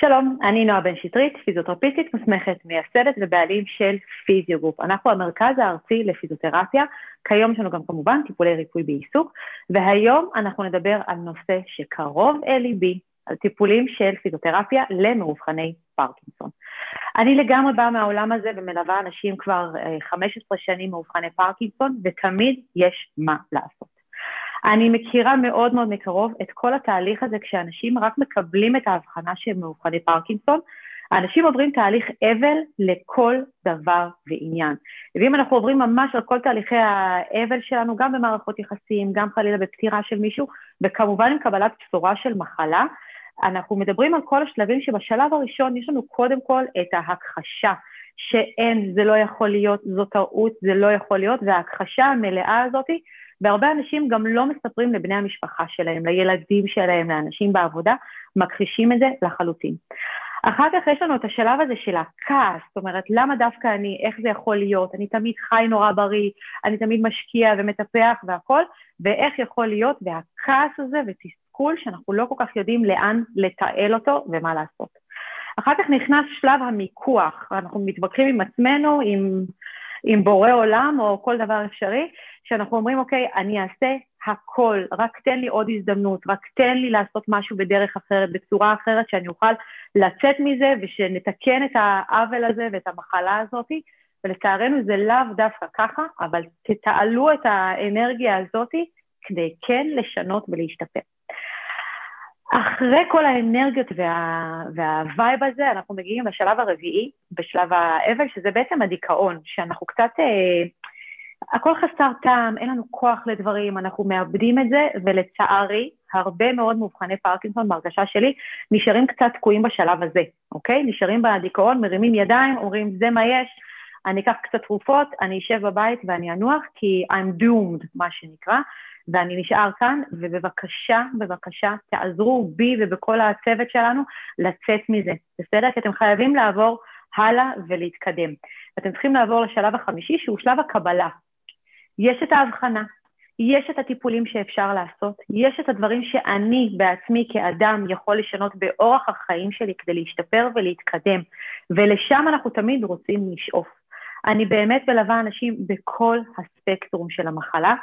שלום, אני נועה בן שטרית, פיזיותרפיסטית מוסמכת, מייסדת ובעלים של פיזיוגרופ. אנחנו המרכז הארצי לפיזיותרפיה, כיום יש לנו גם כמובן טיפולי ריפוי בעיסוק, והיום אנחנו נדבר על נושא שקרוב אל ליבי, על טיפולים של פיזיותרפיה למאובחני פרקינסון. אני לגמרי באה מהעולם הזה ומלווה אנשים כבר 15 אה, שנים מאובחני פרקינסון, ותמיד יש מה לעשות. אני מכירה מאוד מאוד מקרוב את כל התהליך הזה כשאנשים רק מקבלים את ההבחנה שהם מאובחני פרקינסון, האנשים עוברים תהליך אבל לכל דבר ועניין. ואם אנחנו עוברים ממש על כל תהליכי האבל שלנו, גם במערכות יחסים, גם חלילה בפטירה של מישהו, וכמובן עם קבלת בשורה של מחלה, אנחנו מדברים על כל השלבים שבשלב הראשון יש לנו קודם כל את ההכחשה, שאין, זה לא יכול להיות, זו טעות, זה לא יכול להיות, וההכחשה המלאה הזאתי והרבה אנשים גם לא מספרים לבני המשפחה שלהם, לילדים שלהם, לאנשים בעבודה, מכחישים את זה לחלוטין. אחר כך יש לנו את השלב הזה של הכעס, זאת אומרת, למה דווקא אני, איך זה יכול להיות, אני תמיד חי נורא בריא, אני תמיד משקיע ומטפח והכול, ואיך יכול להיות, והכעס הזה ותסכול שאנחנו לא כל כך יודעים לאן לתעל אותו ומה לעשות. אחר כך נכנס שלב המיקוח, אנחנו מתווכחים עם עצמנו, עם, עם בורא עולם או כל דבר אפשרי, שאנחנו אומרים, אוקיי, אני אעשה הכל, רק תן לי עוד הזדמנות, רק תן לי לעשות משהו בדרך אחרת, בצורה אחרת, שאני אוכל לצאת מזה ושנתקן את העוול הזה ואת המחלה הזאת, ולצערנו זה לאו דווקא ככה, אבל תתעלו את האנרגיה הזאת כדי כן לשנות ולהשתפר. אחרי כל האנרגיות וה, והווייב הזה, אנחנו מגיעים לשלב הרביעי, בשלב האבל, שזה בעצם הדיכאון, שאנחנו קצת... אה, הכל חסר טעם, אין לנו כוח לדברים, אנחנו מאבדים את זה, ולצערי, הרבה מאוד מאובחני פרקינסון, בהרגשה שלי, נשארים קצת תקועים בשלב הזה, אוקיי? נשארים בדיכאון, מרימים ידיים, אומרים, זה מה יש, אני אקח קצת תרופות, אני אשב בבית ואני אנוח, כי I'm doomed, מה שנקרא, ואני נשאר כאן, ובבקשה, בבקשה, תעזרו בי ובכל הצוות שלנו לצאת מזה, בסדר? כי אתם חייבים לעבור הלאה ולהתקדם. אתם צריכים לעבור לשלב החמישי, שהוא שלב הקבלה, יש את ההבחנה, יש את הטיפולים שאפשר לעשות, יש את הדברים שאני בעצמי כאדם יכול לשנות באורח החיים שלי כדי להשתפר ולהתקדם, ולשם אנחנו תמיד רוצים לשאוף. אני באמת מלווה אנשים בכל הספקטרום של המחלה,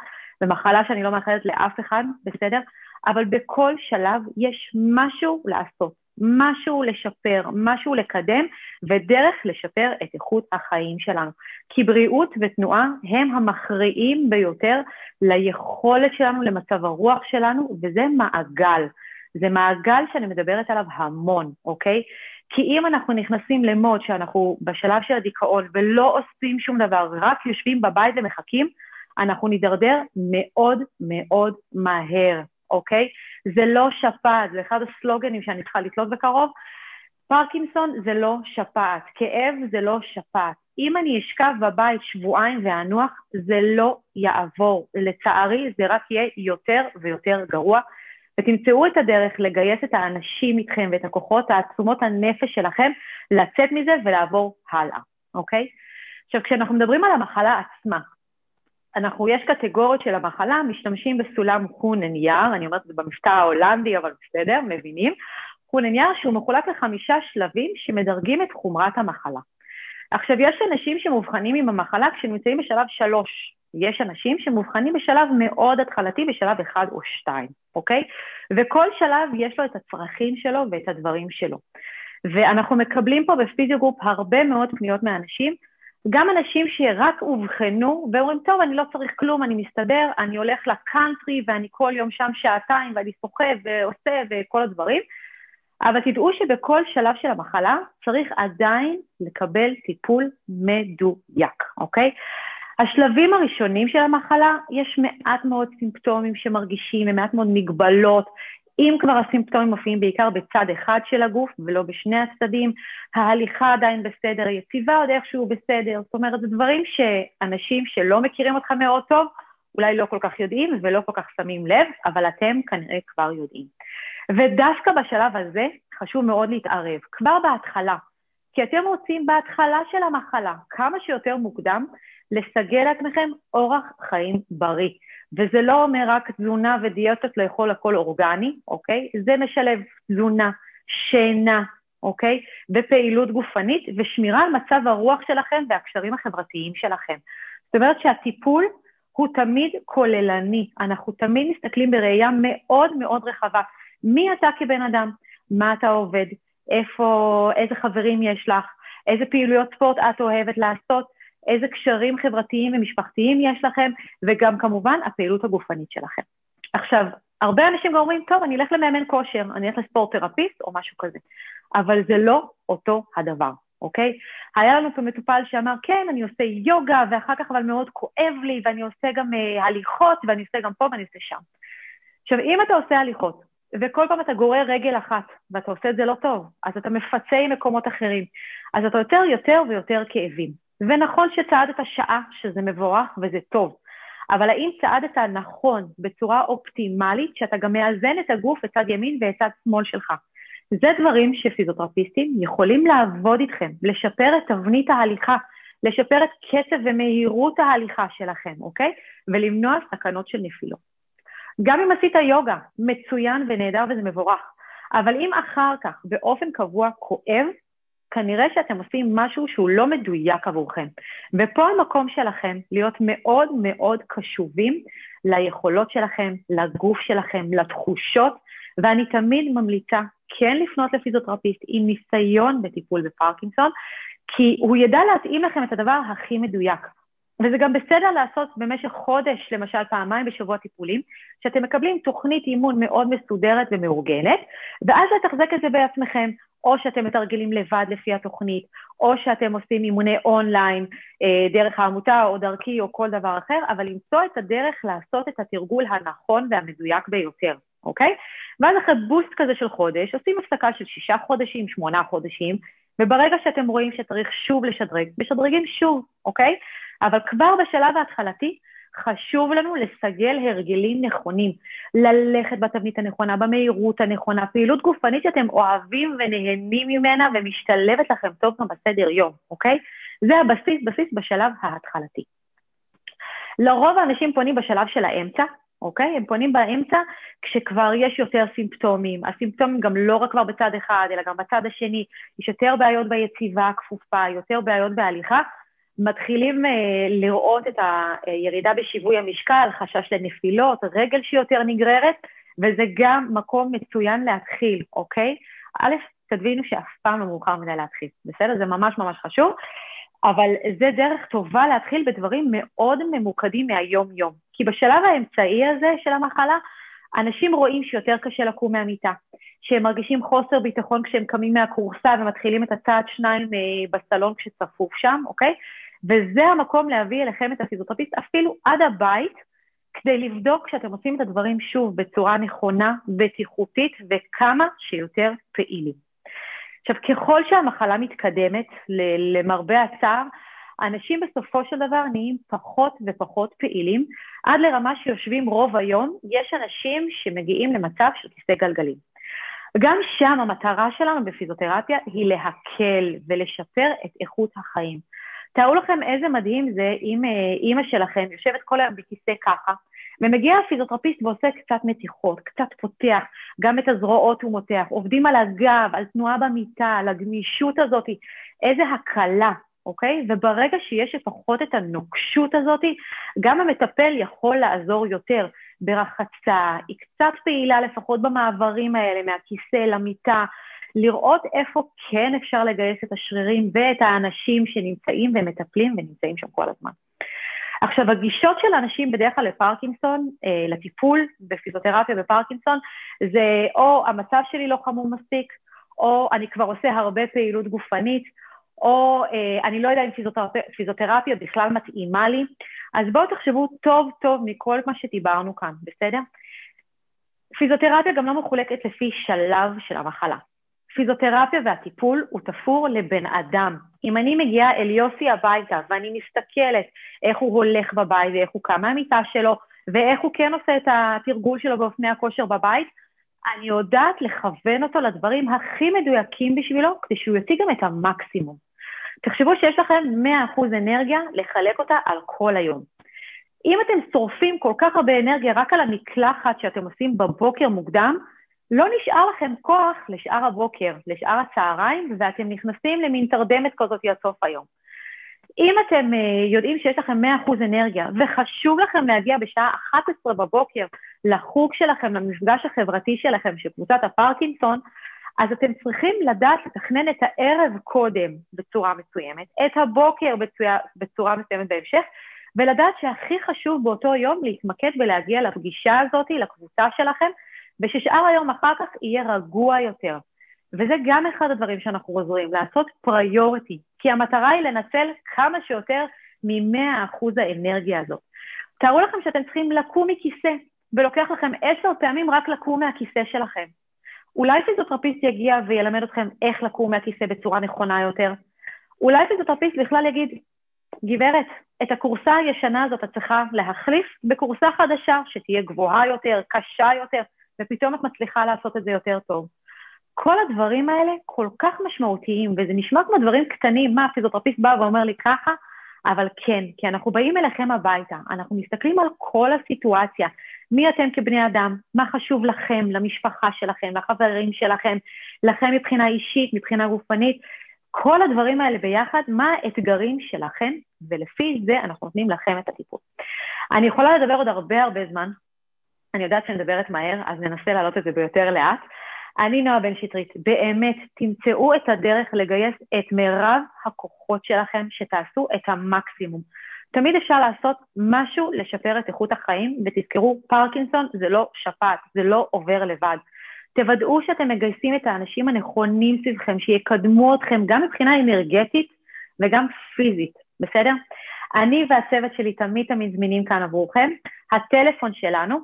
ומחלה שאני לא מאחלת לאף אחד, בסדר? אבל בכל שלב יש משהו לעשות. משהו לשפר, משהו לקדם, ודרך לשפר את איכות החיים שלנו. כי בריאות ותנועה הם המכריעים ביותר ליכולת שלנו, למצב הרוח שלנו, וזה מעגל. זה מעגל שאני מדברת עליו המון, אוקיי? כי אם אנחנו נכנסים למוד שאנחנו בשלב של הדיכאון ולא עושים שום דבר, רק יושבים בבית ומחכים, אנחנו נידרדר מאוד מאוד מהר, אוקיי? זה לא שפעת, זה אחד הסלוגנים שאני צריכה לתלות בקרוב. פרקינסון זה לא שפעת, כאב זה לא שפעת. אם אני אשכב בבית שבועיים ואנוח, זה לא יעבור. לצערי, זה רק יהיה יותר ויותר גרוע. ותמצאו את הדרך לגייס את האנשים איתכם ואת הכוחות, תעצומות הנפש שלכם, לצאת מזה ולעבור הלאה, אוקיי? עכשיו, כשאנחנו מדברים על המחלה עצמה, אנחנו, יש קטגוריות של המחלה, משתמשים בסולם חונן-יער, אני אומרת את זה במבטא ההולנדי, אבל בסדר, מבינים? הוהן-יאר שהוא מחולק לחמישה שלבים שמדרגים את חומרת המחלה. עכשיו, יש אנשים שמאובחנים עם המחלה כשנמצאים בשלב שלוש. יש אנשים שמאובחנים בשלב מאוד התחלתי, בשלב אחד או שתיים, אוקיי? וכל שלב יש לו את הצרכים שלו ואת הדברים שלו. ואנחנו מקבלים פה בפיזיוגרופ הרבה מאוד פניות מאנשים גם אנשים שרק אובחנו ואומרים, טוב, אני לא צריך כלום, אני מסתדר, אני הולך לקאנטרי ואני כל יום שם שעתיים ואני סוחב ועושה וכל הדברים, אבל תדעו שבכל שלב של המחלה צריך עדיין לקבל טיפול מדויק, אוקיי? השלבים הראשונים של המחלה, יש מעט מאוד סימפטומים שמרגישים, ומעט מאוד מגבלות, אם כבר הסימפטומים מופיעים בעיקר בצד אחד של הגוף ולא בשני הצדדים, ההליכה עדיין בסדר, יציבה עוד איכשהו בסדר, זאת אומרת, זה דברים שאנשים שלא מכירים אותך מאוד טוב, אולי לא כל כך יודעים ולא כל כך שמים לב, אבל אתם כנראה כבר יודעים. ודווקא בשלב הזה חשוב מאוד להתערב, כבר בהתחלה, כי אתם רוצים בהתחלה של המחלה, כמה שיותר מוקדם, לסגל לעצמכם אורח חיים בריא. וזה לא אומר רק תזונה ודיאטות לאכול הכל אורגני, אוקיי? זה משלב תזונה, שינה, אוקיי? ופעילות גופנית ושמירה על מצב הרוח שלכם והקשרים החברתיים שלכם. זאת אומרת שהטיפול הוא תמיד כוללני, אנחנו תמיד מסתכלים בראייה מאוד מאוד רחבה. מי אתה כבן אדם? מה אתה עובד? איפה, איזה חברים יש לך? איזה פעילויות ספורט את אוהבת לעשות? איזה קשרים חברתיים ומשפחתיים יש לכם? וגם כמובן הפעילות הגופנית שלכם. עכשיו, הרבה אנשים גם אומרים, טוב, אני אלך למאמן כושר, אני אלך לספורט תרפיסט או משהו כזה. אבל זה לא אותו הדבר, אוקיי? היה לנו פה מטופל שאמר, כן, אני עושה יוגה, ואחר כך אבל מאוד כואב לי, ואני עושה גם uh, הליכות, ואני עושה גם פה ואני עושה שם. עכשיו, אם אתה עושה הליכות, וכל פעם אתה גורר רגל אחת, ואתה עושה את זה לא טוב, אז אתה מפצה עם מקומות אחרים, אז אתה יותר יותר ויותר כאבים. ונכון שצעדת שעה, שזה מבורך וזה טוב, אבל האם צעדת נכון, בצורה אופטימלית, שאתה גם מאזן את הגוף בצד ימין ובצד שמאל שלך? זה דברים שפיזיותרפיסטים יכולים לעבוד איתכם, לשפר את תבנית ההליכה, לשפר את קצב ומהירות ההליכה שלכם, אוקיי? ולמנוע סכנות של נפילות. גם אם עשית יוגה, מצוין ונהדר וזה מבורך, אבל אם אחר כך באופן קבוע כואב, כנראה שאתם עושים משהו שהוא לא מדויק עבורכם. ופה המקום שלכם להיות מאוד מאוד קשובים ליכולות שלכם, לגוף שלכם, לתחושות, ואני תמיד ממליצה כן לפנות לפיזיותרפיסט עם ניסיון בטיפול בפרקינסון, כי הוא ידע להתאים לכם את הדבר הכי מדויק. וזה גם בסדר לעשות במשך חודש, למשל פעמיים בשבוע טיפולים, שאתם מקבלים תוכנית אימון מאוד מסודרת ומאורגנת, ואז לתחזק את זה בעצמכם, או שאתם מתרגלים לבד לפי התוכנית, או שאתם עושים אימוני אונליין אה, דרך העמותה או דרכי או כל דבר אחר, אבל למצוא את הדרך לעשות את התרגול הנכון והמדויק ביותר, אוקיי? ואז אחרי בוסט כזה של חודש, עושים הפסקה של שישה חודשים, שמונה חודשים, וברגע שאתם רואים שצריך שוב לשדרג, משדרגים שוב, אוקיי? אבל כבר בשלב ההתחלתי, חשוב לנו לסגל הרגלים נכונים, ללכת בתבנית הנכונה, במהירות הנכונה, פעילות גופנית שאתם אוהבים ונהנים ממנה ומשתלבת לכם טוב גם בסדר יום, אוקיי? זה הבסיס, בסיס בשלב ההתחלתי. לרוב האנשים פונים בשלב של האמצע, אוקיי? הם פונים באמצע כשכבר יש יותר סימפטומים. הסימפטומים גם לא רק כבר בצד אחד, אלא גם בצד השני. יש יותר בעיות ביציבה הכפופה, יותר בעיות בהליכה, מתחילים uh, לראות את הירידה בשיווי המשקל, חשש לנפילות, רגל שיותר נגררת, וזה גם מקום מצוין להתחיל, אוקיי? א', תבינו שאף פעם לא מאוחר מדי להתחיל, בסדר? זה ממש ממש חשוב, אבל זה דרך טובה להתחיל בדברים מאוד ממוקדים מהיום-יום. כי בשלב האמצעי הזה של המחלה, אנשים רואים שיותר קשה לקום מהמיטה, שהם מרגישים חוסר ביטחון כשהם קמים מהכורסה ומתחילים את הצעד שניים אה, בסלון כשצפוף שם, אוקיי? וזה המקום להביא אליכם את הפיזיותרפיסט אפילו עד הבית, כדי לבדוק שאתם עושים את הדברים שוב בצורה נכונה, בטיחותית וכמה שיותר פעילים. עכשיו, ככל שהמחלה מתקדמת, למרבה הצער, אנשים בסופו של דבר נהיים פחות ופחות פעילים, עד לרמה שיושבים רוב היום, יש אנשים שמגיעים למצב של כיסא גלגלים. גם שם המטרה שלנו בפיזיותרפיה היא להקל ולשפר את איכות החיים. תארו לכם איזה מדהים זה אם אה, אימא שלכם יושבת כל היום בכיסא ככה, ומגיע הפיזיותרפיסט ועושה קצת מתיחות, קצת פותח, גם את הזרועות הוא מותח, עובדים על הגב, על תנועה במיטה, על הגמישות הזאת, איזה הקלה, אוקיי? וברגע שיש לפחות את הנוקשות הזאת, גם המטפל יכול לעזור יותר ברחצה, היא קצת פעילה לפחות במעברים האלה, מהכיסא למיטה, לראות איפה כן אפשר לגייס את השרירים ואת האנשים שנמצאים ומטפלים ונמצאים שם כל הזמן. עכשיו, הגישות של האנשים בדרך כלל לפרקינסון, אה, לטיפול בפיזיותרפיה בפרקינסון, זה או המצב שלי לא חמור מספיק, או אני כבר עושה הרבה פעילות גופנית, או אה, אני לא יודע אם פיזיותרפיה, פיזיותרפיה בכלל מתאימה לי. אז בואו תחשבו טוב טוב מכל מה שדיברנו כאן, בסדר? פיזיותרפיה גם לא מחולקת לפי שלב של המחלה. פיזיותרפיה והטיפול הוא תפור לבן אדם. אם אני מגיעה אל יוסי הביתה ואני מסתכלת איך הוא הולך בבית ואיך הוא קם מהמיטה שלו ואיך הוא כן עושה את התרגול שלו באופני הכושר בבית, אני יודעת לכוון אותו לדברים הכי מדויקים בשבילו כדי שהוא יוציא גם את המקסימום. תחשבו שיש לכם 100% אנרגיה לחלק אותה על כל היום. אם אתם שורפים כל כך הרבה אנרגיה רק על המקלחת שאתם עושים בבוקר מוקדם, לא נשאר לכם כוח לשאר הבוקר, לשאר הצהריים, ואתם נכנסים למין תרדמת כזאת עד סוף היום. אם אתם uh, יודעים שיש לכם 100% אנרגיה וחשוב לכם להגיע בשעה 11 בבוקר לחוג שלכם, למפגש החברתי שלכם של קבוצת הפרקינסון, אז אתם צריכים לדעת לתכנן את הערב קודם בצורה מסוימת, את הבוקר בצורה, בצורה מסוימת בהמשך, ולדעת שהכי חשוב באותו יום להתמקד ולהגיע לפגישה הזאת, לקבוצה שלכם, וששאר היום אחר כך יהיה רגוע יותר. וזה גם אחד הדברים שאנחנו עוזרים, לעשות פריוריטי, כי המטרה היא לנצל כמה שיותר מ-100% האנרגיה הזאת. תארו לכם שאתם צריכים לקום מכיסא, ולוקח לכם עשר פעמים רק לקום מהכיסא שלכם. אולי פיזיותרפיסט יגיע וילמד אתכם איך לקום מהכיסא בצורה נכונה יותר. אולי פיזיותרפיסט בכלל יגיד, גברת, את הכורסה הישנה הזאת את צריכה להחליף בכורסה חדשה שתהיה גבוהה יותר, קשה יותר, ופתאום את מצליחה לעשות את זה יותר טוב. כל הדברים האלה כל כך משמעותיים, וזה נשמע כמו דברים קטנים, מה, פיזיותרפיסט בא ואומר לי ככה? אבל כן, כי אנחנו באים אליכם הביתה, אנחנו מסתכלים על כל הסיטואציה, מי אתם כבני אדם, מה חשוב לכם, למשפחה שלכם, לחברים שלכם, לכם מבחינה אישית, מבחינה גופנית, כל הדברים האלה ביחד, מה האתגרים שלכם, ולפי זה אנחנו נותנים לכם את הטיפול. אני יכולה לדבר עוד הרבה הרבה זמן, אני יודעת שאני מדברת מהר, אז ננסה להעלות את זה ביותר לאט. אני נועה בן שטרית, באמת, תמצאו את הדרך לגייס את מירב הכוחות שלכם, שתעשו את המקסימום. תמיד אפשר לעשות משהו לשפר את איכות החיים, ותזכרו, פרקינסון זה לא שפעת, זה לא עובר לבד. תוודאו שאתם מגייסים את האנשים הנכונים סביבכם, שיקדמו אתכם גם מבחינה אנרגטית וגם פיזית, בסדר? אני והצוות שלי תמיד תמיד זמינים כאן עבורכם. הטלפון שלנו,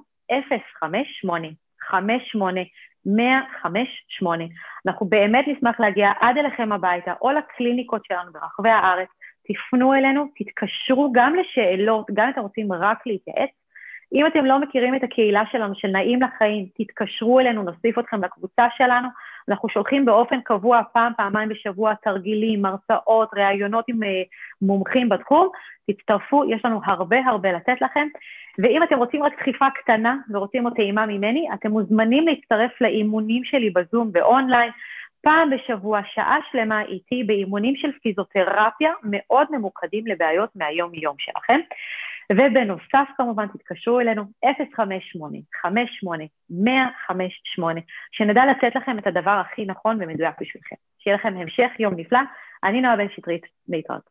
058 58 158. אנחנו באמת נשמח להגיע עד אליכם הביתה או לקליניקות שלנו ברחבי הארץ. תפנו אלינו, תתקשרו גם לשאלות, גם אם אתם רוצים רק להתייעץ. אם אתם לא מכירים את הקהילה שלנו של נעים לחיים, תתקשרו אלינו, נוסיף אתכם לקבוצה שלנו. אנחנו שולחים באופן קבוע פעם, פעמיים בשבוע תרגילים, הרצאות, ראיונות עם uh, מומחים בתחום. תצטרפו, יש לנו הרבה הרבה לתת לכם. ואם אתם רוצים רק דחיפה קטנה ורוצים עוד טעימה ממני, אתם מוזמנים להצטרף לאימונים שלי בזום באונליין. פעם בשבוע, שעה שלמה איתי באימונים של פיזיותרפיה מאוד ממוקדים לבעיות מהיום-יום שלכם. ובנוסף כמובן תתקשרו אלינו 058-58-158, שנדע לתת לכם את הדבר הכי נכון ומדויק בשבילכם. שיהיה לכם המשך יום נפלא. אני נועה בן שטרית, להתראות.